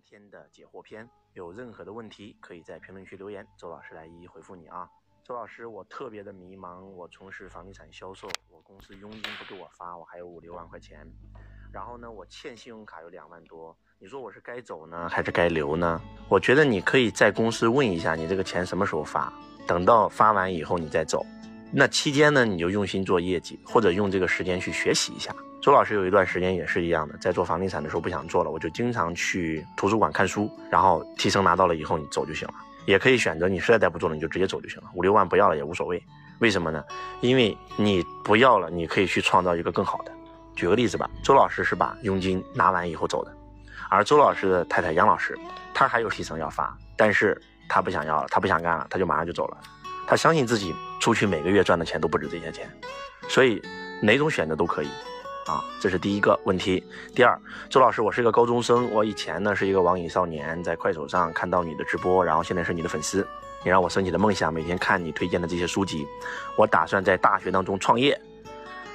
今天的解惑篇，有任何的问题可以在评论区留言，周老师来一一回复你啊。周老师，我特别的迷茫，我从事房地产销售，我公司佣金不给我发，我还有五六万块钱，然后呢，我欠信用卡有两万多，你说我是该走呢，还是该留呢？我觉得你可以在公司问一下，你这个钱什么时候发，等到发完以后你再走，那期间呢，你就用心做业绩，或者用这个时间去学习一下。周老师有一段时间也是一样的，在做房地产的时候不想做了，我就经常去图书馆看书，然后提成拿到了以后你走就行了。也可以选择你实在再不做了，你就直接走就行了，五六万不要了也无所谓。为什么呢？因为你不要了，你可以去创造一个更好的。举个例子吧，周老师是把佣金拿完以后走的，而周老师的太太杨老师，她还有提成要发，但是她不想要了，她不想干了，她就马上就走了。她相信自己出去每个月赚的钱都不止这些钱，所以哪种选择都可以。啊，这是第一个问题。第二，周老师，我是一个高中生，我以前呢是一个网瘾少年，在快手上看到你的直播，然后现在是你的粉丝，你让我升起了梦想，每天看你推荐的这些书籍，我打算在大学当中创业。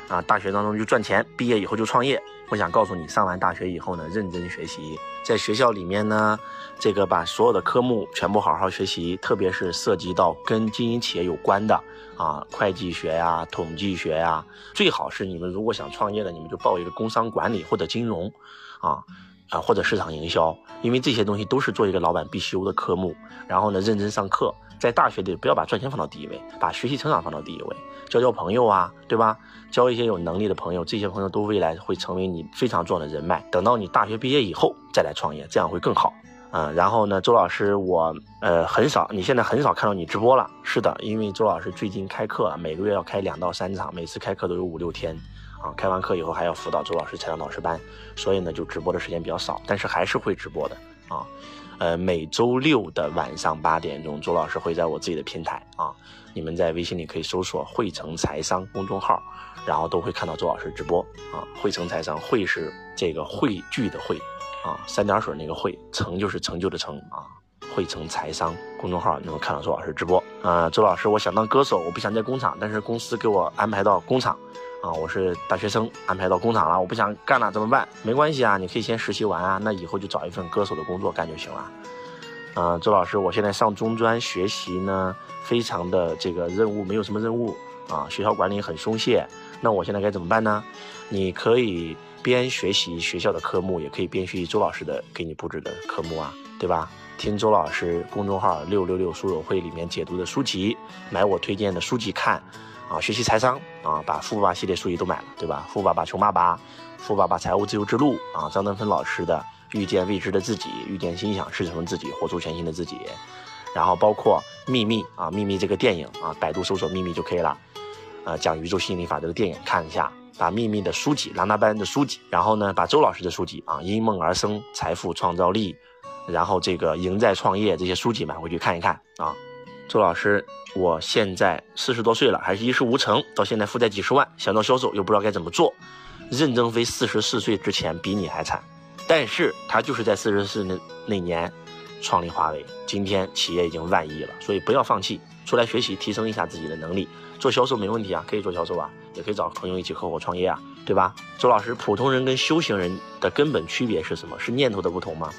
啊，大学当中就赚钱，毕业以后就创业。我想告诉你，上完大学以后呢，认真学习，在学校里面呢，这个把所有的科目全部好好学习，特别是涉及到跟经营企业有关的啊，会计学呀、统计学呀，最好是你们如果想创业的，你们就报一个工商管理或者金融，啊啊或者市场营销，因为这些东西都是做一个老板必修的科目。然后呢，认真上课。在大学里不要把赚钱放到第一位，把学习成长放到第一位，交交朋友啊，对吧？交一些有能力的朋友，这些朋友都未来会成为你非常重要的人脉。等到你大学毕业以后再来创业，这样会更好。嗯，然后呢，周老师，我呃很少，你现在很少看到你直播了。是的，因为周老师最近开课，每个月要开两到三场，每次开课都有五六天，啊，开完课以后还要辅导周老师财商导师班，所以呢就直播的时间比较少，但是还是会直播的啊。呃，每周六的晚上八点钟，周老师会在我自己的平台啊，你们在微信里可以搜索“汇成财商”公众号，然后都会看到周老师直播啊。汇成财商，汇是这个汇聚的汇啊，三点水那个汇，成就是成就的成啊。汇成财商公众号能够看到周老师直播啊。周老师，我想当歌手，我不想在工厂，但是公司给我安排到工厂。啊，我是大学生，安排到工厂了，我不想干了，怎么办？没关系啊，你可以先实习完啊，那以后就找一份歌手的工作干就行了。啊，周老师，我现在上中专学习呢，非常的这个任务没有什么任务啊，学校管理很松懈，那我现在该怎么办呢？你可以边学习学校的科目，也可以边学习周老师的给你布置的科目啊，对吧？听周老师公众号六六六书友会里面解读的书籍，买我推荐的书籍看。啊，学习财商啊，把富爸爸系列书籍都买了，对吧？富爸爸穷爸爸，富爸爸财务自由之路啊，张德芬老师的遇见未知的自己，遇见心想事成的自己，活出全新的自己。然后包括秘密啊，秘密这个电影啊，百度搜索秘密就可以了。呃，讲宇宙吸引力法则的电影看一下，把秘密的书籍、拉纳班的书籍，然后呢，把周老师的书籍啊，因梦而生、财富创造力，然后这个赢在创业这些书籍买回去看一看啊。周老师，我现在四十多岁了，还是一事无成，到现在负债几十万，想做销售又不知道该怎么做。任正非四十四岁之前比你还惨，但是他就是在四十四那那年创立华为，今天企业已经万亿了。所以不要放弃，出来学习，提升一下自己的能力。做销售没问题啊，可以做销售啊，也可以找朋友一起合伙创业啊，对吧？周老师，普通人跟修行人的根本区别是什么？是念头的不同吗？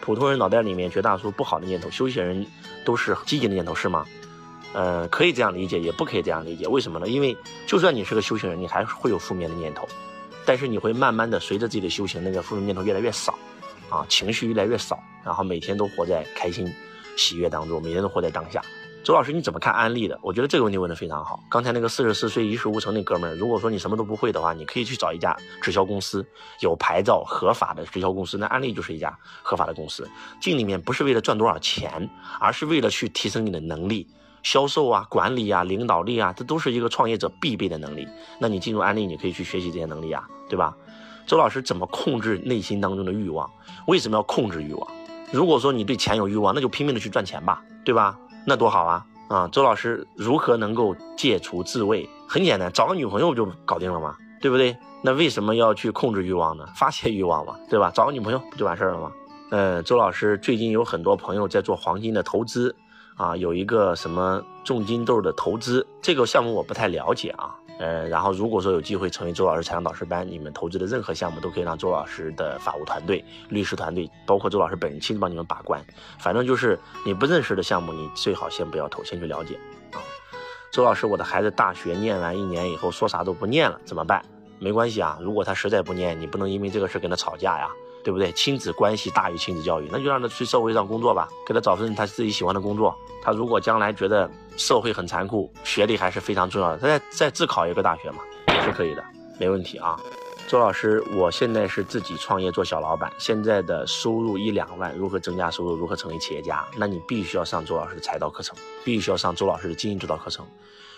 普通人脑袋里面绝大多数不好的念头，修行人都是积极的念头，是吗？呃，可以这样理解，也不可以这样理解。为什么呢？因为就算你是个修行人，你还会有负面的念头，但是你会慢慢的随着自己的修行，那个负面念头越来越少，啊，情绪越来越少，然后每天都活在开心、喜悦当中，每天都活在当下。周老师，你怎么看安利的？我觉得这个问题问得非常好。刚才那个四十四岁一事无成那哥们儿，如果说你什么都不会的话，你可以去找一家直销公司，有牌照合法的直销公司。那安利就是一家合法的公司。进里面不是为了赚多少钱，而是为了去提升你的能力，销售啊、管理啊、领导力啊，这都是一个创业者必备的能力。那你进入安利，你可以去学习这些能力啊，对吧？周老师怎么控制内心当中的欲望？为什么要控制欲望？如果说你对钱有欲望，那就拼命的去赚钱吧，对吧？那多好啊！啊，周老师如何能够戒除自慰？很简单，找个女朋友就搞定了嘛？对不对？那为什么要去控制欲望呢？发泄欲望嘛，对吧？找个女朋友不就完事儿了吗？嗯，周老师最近有很多朋友在做黄金的投资，啊，有一个什么重金豆的投资，这个项目我不太了解啊。呃，然后如果说有机会成为周老师财商导师班，你们投资的任何项目都可以让周老师的法务团队、律师团队，包括周老师本人亲自帮你们把关。反正就是你不认识的项目，你最好先不要投，先去了解啊。周老师，我的孩子大学念完一年以后说啥都不念了，怎么办？没关系啊，如果他实在不念，你不能因为这个事跟他吵架呀。对不对？亲子关系大于亲子教育，那就让他去社会上工作吧，给他找份他自己喜欢的工作。他如果将来觉得社会很残酷，学历还是非常重要的，他再再自考一个大学嘛，也是可以的，没问题啊。周老师，我现在是自己创业做小老板，现在的收入一两万，如何增加收入？如何成为企业家？那你必须要上周老师的财道课程，必须要上周老师的经营指导课程，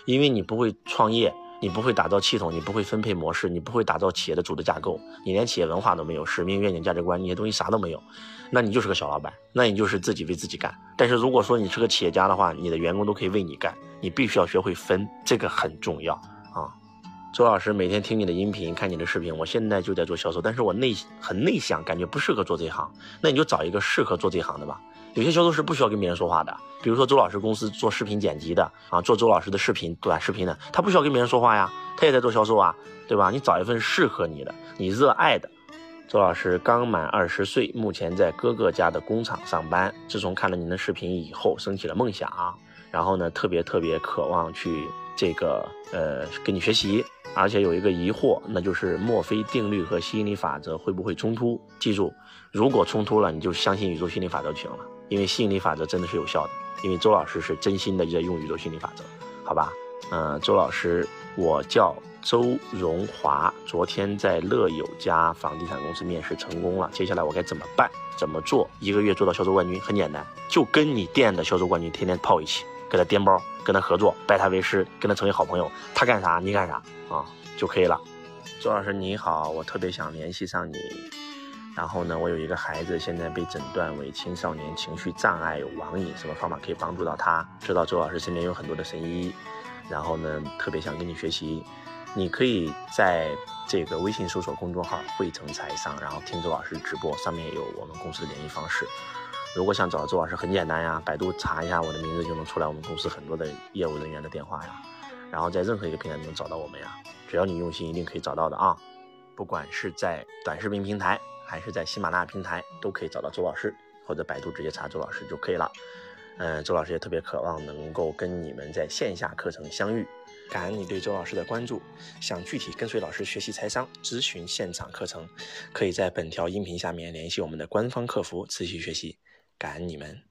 因为你不会创业。你不会打造系统，你不会分配模式，你不会打造企业的组织架构，你连企业文化都没有，使命、愿景、价值观那些东西啥都没有，那你就是个小老板，那你就是自己为自己干。但是如果说你是个企业家的话，你的员工都可以为你干，你必须要学会分，这个很重要啊。周老师每天听你的音频，看你的视频，我现在就在做销售，但是我内很内向，感觉不适合做这行，那你就找一个适合做这行的吧。有些销售是不需要跟别人说话的，比如说周老师公司做视频剪辑的啊，做周老师的视频短视频的，他不需要跟别人说话呀，他也在做销售啊，对吧？你找一份适合你的、你热爱的。周老师刚满二十岁，目前在哥哥家的工厂上班。自从看了您的视频以后，升起了梦想，然后呢，特别特别渴望去这个呃跟你学习，而且有一个疑惑，那就是墨菲定律和吸引力法则会不会冲突？记住，如果冲突了，你就相信宇宙心理法则就行了。因为吸引力法则真的是有效的，因为周老师是真心的在用宇宙吸引力法则，好吧？嗯，周老师，我叫周荣华，昨天在乐友家房地产公司面试成功了，接下来我该怎么办？怎么做？一个月做到销售冠军很简单，就跟你店的销售冠军天天泡一起，给他颠包，跟他合作，拜他为师，跟他成为好朋友，他干啥你干啥啊就可以了。周老师你好，我特别想联系上你。然后呢，我有一个孩子，现在被诊断为青少年情绪障碍，网瘾，什么方法可以帮助到他？知道周老师身边有很多的神医，然后呢，特别想跟你学习。你可以在这个微信搜索公众号“汇成财商”，然后听周老师直播，上面有我们公司的联系方式。如果想找周老师，很简单呀，百度查一下我的名字就能出来我们公司很多的业务人员的电话呀。然后在任何一个平台都能找到我们呀，只要你用心，一定可以找到的啊。不管是在短视频平台。还是在喜马拉雅平台都可以找到周老师，或者百度直接查周老师就可以了。嗯，周老师也特别渴望能够跟你们在线下课程相遇，感恩你对周老师的关注。想具体跟随老师学习财商、咨询现场课程，可以在本条音频下面联系我们的官方客服，持续学习。感恩你们。